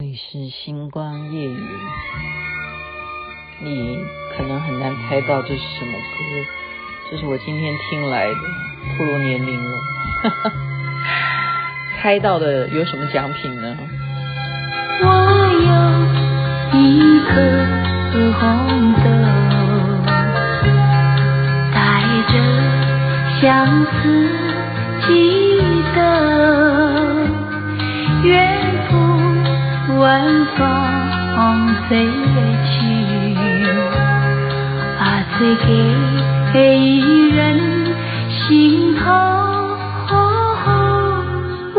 你是星光夜雨，你可能很难猜到这是什么歌，这是我今天听来的，暴露年龄了。猜到的有什么奖品呢？我有一颗红豆，带着相思风吹去，把醉给一人心头。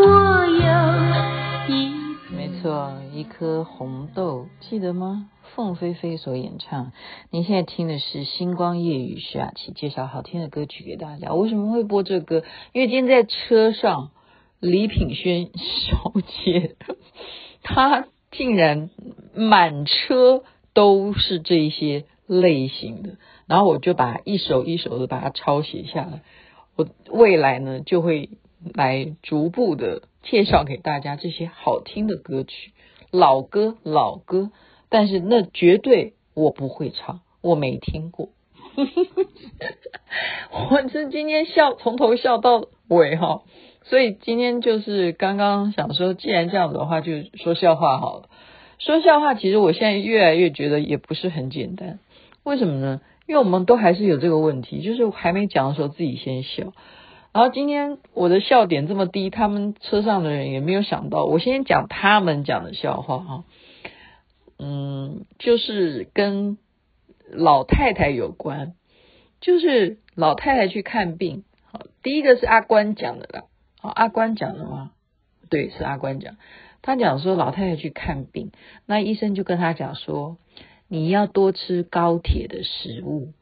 我有一没错，一颗红豆，记得吗？凤飞飞所演唱。您现在听的是《星光夜雨》，徐雅琪介绍好听的歌曲给大家。为什么会播这歌？因为今天在车上，李品轩小姐。她竟然满车都是这些类型的，然后我就把一首一首的把它抄写下来。我未来呢就会来逐步的介绍给大家这些好听的歌曲，老歌老歌，但是那绝对我不会唱，我没听过。我这今天笑从头笑到尾哈。所以今天就是刚刚想说，既然这样子的话，就说笑话好了。说笑话，其实我现在越来越觉得也不是很简单。为什么呢？因为我们都还是有这个问题，就是还没讲的时候自己先笑。然后今天我的笑点这么低，他们车上的人也没有想到。我先讲他们讲的笑话哈，嗯，就是跟老太太有关，就是老太太去看病。好，第一个是阿关讲的啦。好，阿关讲的吗？对，是阿关讲。他讲说老太太去看病，那医生就跟他讲说，你要多吃高铁的食物。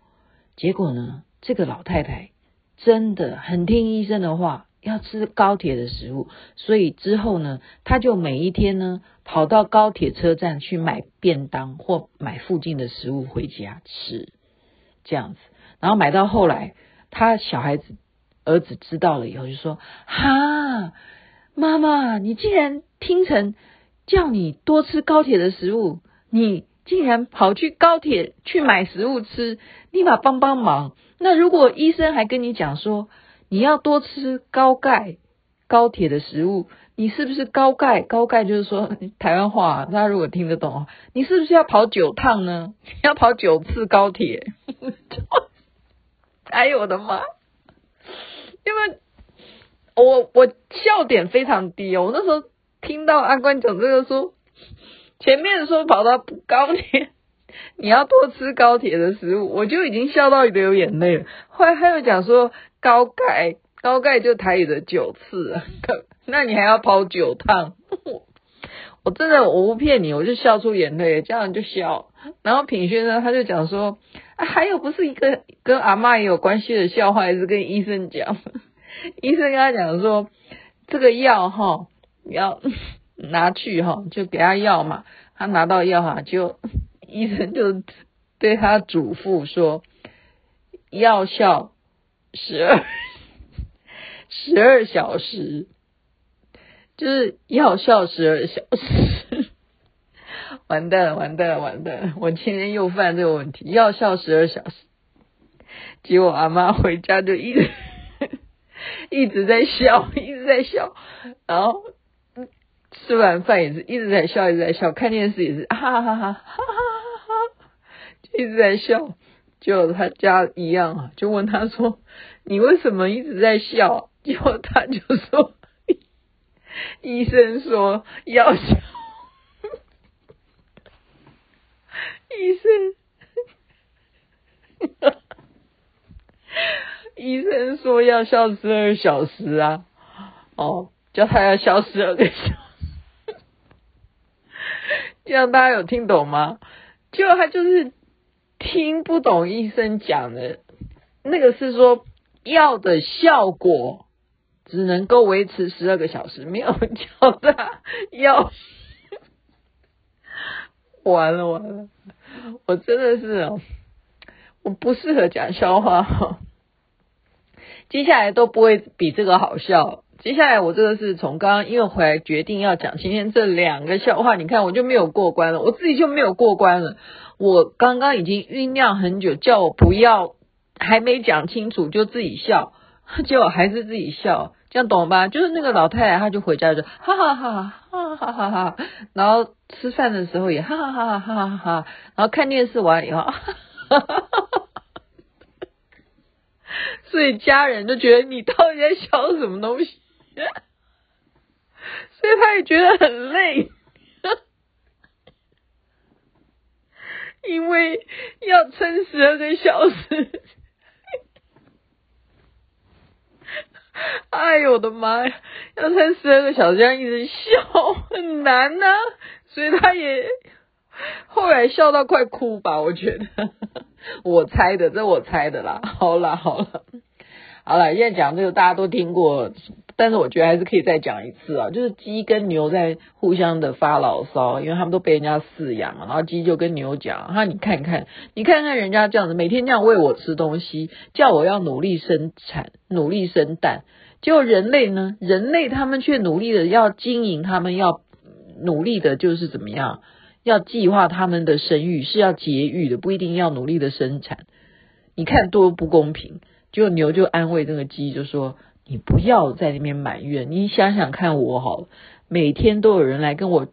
结果呢，这个老太太真的很听医生的话，要吃高铁的食物。所以之后呢，他就每一天呢跑到高铁车站去买便当或买附近的食物回家吃，这样子。然后买到后来，他小孩子。儿子知道了以后就说：“哈，妈妈，你竟然听成叫你多吃高铁的食物，你竟然跑去高铁去买食物吃，立马帮帮忙。那如果医生还跟你讲说你要多吃高钙高铁的食物，你是不是高钙？高钙就是说台湾话，大家如果听得懂，你是不是要跑九趟呢？要跑九次高铁？哎呦我的妈！”因为我我笑点非常低哦，我那时候听到阿关讲这个说，前面说跑到高铁，你要多吃高铁的食物，我就已经笑到流眼泪了。后来他又讲说高钙，高钙就台语的九次，那你还要跑九趟，我真的我不骗你，我就笑出眼泪，这样就笑。然后品轩呢，他就讲说。啊，还有不是一个跟阿妈也有关系的笑话，还是跟医生讲。医生跟他讲说，这个药哈要 拿去哈，就给他药嘛。他拿到药哈，就医生就对他嘱咐说，药效十二十二小时，就是药效十二小时。完蛋了，完蛋了，完蛋了！我今天又犯这个问题，药效十二小时。结果阿妈回家就一直一直在笑，一直在笑，然后吃完饭也是一直在笑，一直在笑，看电视也是哈哈哈哈哈哈哈，一直在笑。就他家一样啊，就问他说：“你为什么一直在笑？”结果他就说：“医生说要笑。”医生，医生说要笑十二小时啊，哦，叫他要笑十二个小时，这样大家有听懂吗？结果他就是听不懂医生讲的，那个是说药的效果只能够维持十二个小时，没有叫他要，完了完了。我真的是，我不适合讲笑话。接下来都不会比这个好笑，接下来我这个是从刚刚因为回来决定要讲今天这两个笑话，你看我就没有过关了，我自己就没有过关了。我刚刚已经酝酿很久，叫我不要，还没讲清楚就自己笑，结果还是自己笑，这样懂吧？就是那个老太太，她就回家就哈哈哈哈哈哈哈哈，然后吃饭的时候也哈哈哈哈哈哈，然后看电视完以后，哈哈哈哈哈哈。所以家人就觉得你到底在笑什么东西，所以他也觉得很累，因为要撑十二个小时。哎呦我的妈呀，要撑十二个小时，这样一直笑很难呐、所以他也后来笑到快哭吧，我觉得。我猜的，这我猜的啦。好啦，好啦，好啦，现在讲这个大家都听过，但是我觉得还是可以再讲一次啊。就是鸡跟牛在互相的发牢骚，因为他们都被人家饲养嘛。然后鸡就跟牛讲：“哈，你看看，你看看人家这样子，每天这样喂我吃东西，叫我要努力生产，努力生蛋。结果人类呢？人类他们却努力的要经营，他们要努力的就是怎么样？”要计划他们的生育是要节育的，不一定要努力的生产。你看多不公平！就牛就安慰那个鸡，就说：“你不要在那边埋怨，你想想看我好，每天都有人来跟我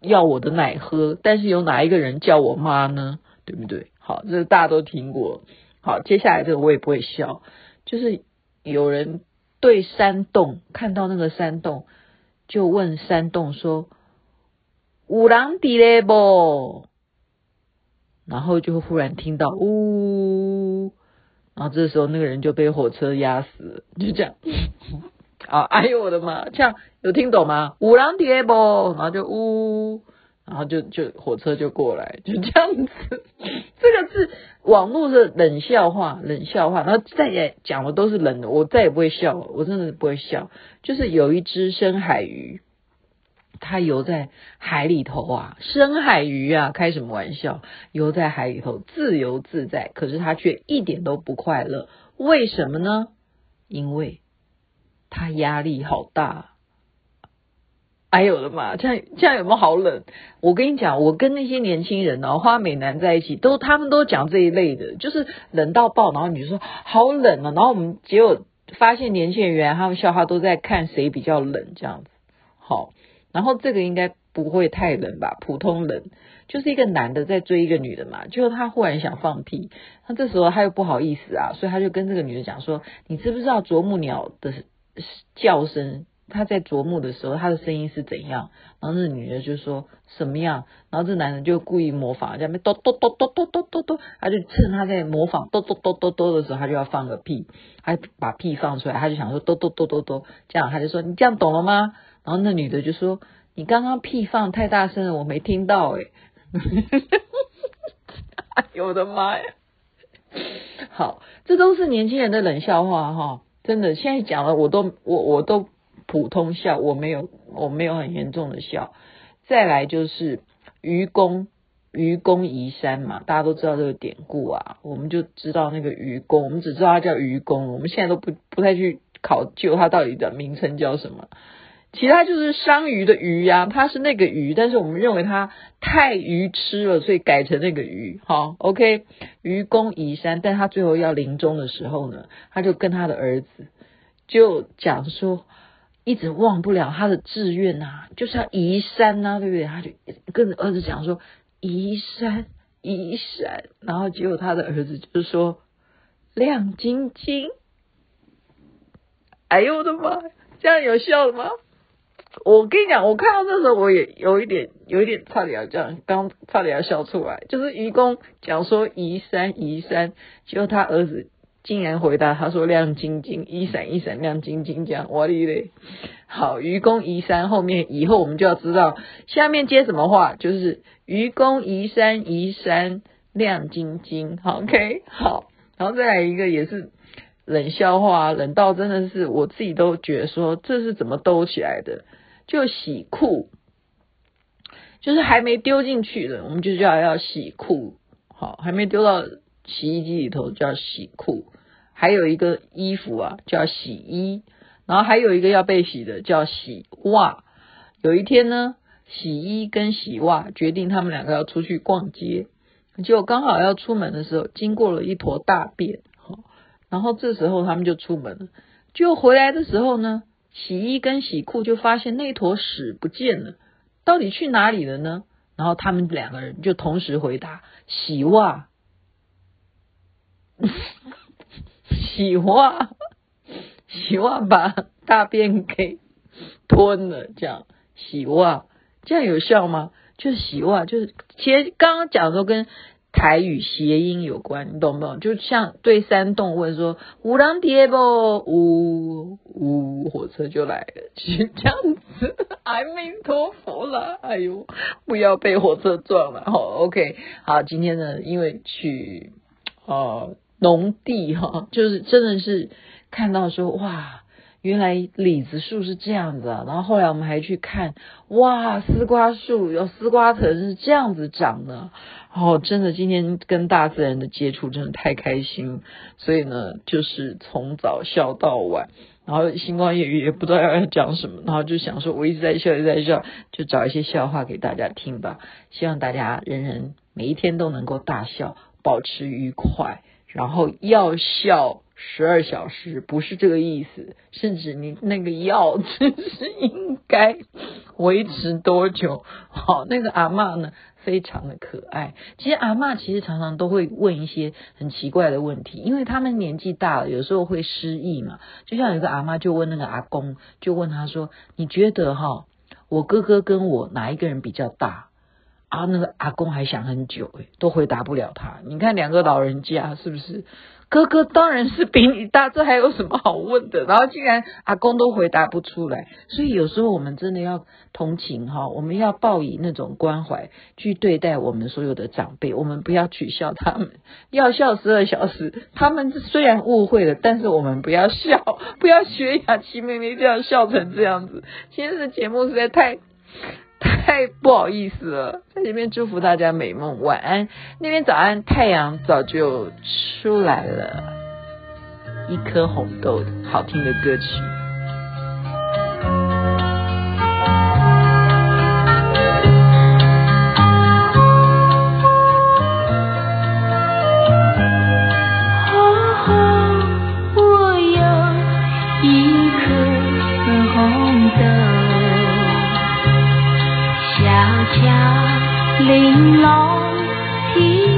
要我的奶喝，但是有哪一个人叫我妈呢？对不对？好，这大家都听过。好，接下来这个我也不会笑，就是有人对山洞看到那个山洞，就问山洞说。有人伫咧不？然后就忽然听到呜，然后这时候那个人就被火车压死了，就这样。啊，哎呦我的妈！这样有听懂吗？有人伫咧不？然后就呜，然后就就火车就过来，就这样子。这个是网络的冷笑话，冷笑话。然后再也讲的都是冷的，我再也不会笑了，我真的不会笑。就是有一只深海鱼。它游在海里头啊，深海鱼啊，开什么玩笑？游在海里头自由自在，可是它却一点都不快乐。为什么呢？因为它压力好大。哎呦我的妈！这样这样有没有好冷？我跟你讲，我跟那些年轻人哦，花美男在一起，都他们都讲这一类的，就是冷到爆。然后你就说好冷啊，然后我们结果发现年轻人原来他们笑话都在看谁比较冷这样子。好。然后这个应该不会太冷吧？普通冷，就是一个男的在追一个女的嘛，就他忽然想放屁，那这时候他又不好意思啊，所以他就跟这个女的讲说：“你知不知道啄木鸟的叫声？他在啄木的时候，他的声音是怎样？”然后那女的就说什么样？然后这男的就故意模仿，在那边咚咚咚咚咚咚咚咚，他就趁他在模仿咚咚咚咚咚的时候，他就要放个屁，他把屁放出来，他就想说咚咚咚咚咚，这样他就说：“你这样懂了吗？”然后那女的就说：“你刚刚屁放太大声了，我没听到。”哎，哎呦我的妈呀！好，这都是年轻人的冷笑话哈，真的。现在讲了，我都我我都普通笑，我没有我没有很严重的笑。再来就是愚公愚公移山嘛，大家都知道这个典故啊，我们就知道那个愚公，我们只知道他叫愚公，我们现在都不不太去考究他到底的名称叫什么。其他就是商鱼的鱼呀、啊，它是那个鱼，但是我们认为它太愚痴了，所以改成那个鱼。好，OK，愚公移山，但他最后要临终的时候呢，他就跟他的儿子就讲说，一直忘不了他的志愿啊，就是要移山呐、啊，对不对？他就跟儿子讲说，移山，移山，然后结果他的儿子就是说，亮晶晶。哎呦我的妈，这样有效吗？我跟你讲，我看到这时候我也有一点，有一点差点要这样，刚差点要笑出来。就是愚公讲说移山移山，结果他儿子竟然回答他说亮晶晶，一闪一闪亮晶晶，这样我的嘞。好，愚公移山后面以后我们就要知道下面接什么话，就是愚公移山移山亮晶晶。好，OK，好，然后再来一个也是冷笑话，冷到真的是我自己都觉得说这是怎么兜起来的。就洗裤，就是还没丢进去的，我们就叫要洗裤。好，还没丢到洗衣机里头叫洗裤。还有一个衣服啊，叫洗衣。然后还有一个要被洗的叫洗袜。有一天呢，洗衣跟洗袜决定他们两个要出去逛街，结果刚好要出门的时候，经过了一坨大便，然后这时候他们就出门了，就回来的时候呢，洗衣跟洗裤就发现那坨屎不见了，到底去哪里了呢？然后他们两个人就同时回答：洗袜，洗袜，洗袜把大便给吞了，这样。洗袜，这样有效吗？就是洗袜，就是其实刚刚讲的都跟台语谐音有关，你懂不懂？就像对山洞问说“有人在不？”呜呜，火车就来了，就这样子。阿弥陀佛了，哎呦，不要被火车撞了。好，OK，好，今天呢，因为去呃农地哈，就是真的是看到说哇。原来李子树是这样子啊，然后后来我们还去看，哇，丝瓜树有丝瓜藤是这样子长的，哦，真的今天跟大自然的接触真的太开心，所以呢，就是从早笑到晚，然后星光夜雨也不知道要讲什么，然后就想说我一直在笑，一直在笑，就找一些笑话给大家听吧，希望大家人人每一天都能够大笑，保持愉快，然后药效。十二小时不是这个意思，甚至你那个药只是应该维持多久？好，那个阿嬷呢，非常的可爱。其实阿嬷其实常常都会问一些很奇怪的问题，因为他们年纪大了，有时候会失忆嘛。就像有个阿嬷就问那个阿公，就问他说：“你觉得哈，我哥哥跟我哪一个人比较大？”啊，那个阿公还想很久，诶，都回答不了他。你看两个老人家是不是？哥哥当然是比你大，这还有什么好问的？然后竟然阿公都回答不出来，所以有时候我们真的要同情哈，我们要报以那种关怀去对待我们所有的长辈，我们不要取笑他们，要笑十二小时。他们虽然误会了，但是我们不要笑，不要学雅琪妹妹这样笑成这样子。今天的节目实在太…… 太不好意思了，在这边祝福大家美梦，晚安。那边早安，太阳早就出来了，一颗红豆，好听的歌曲。悄悄玲珑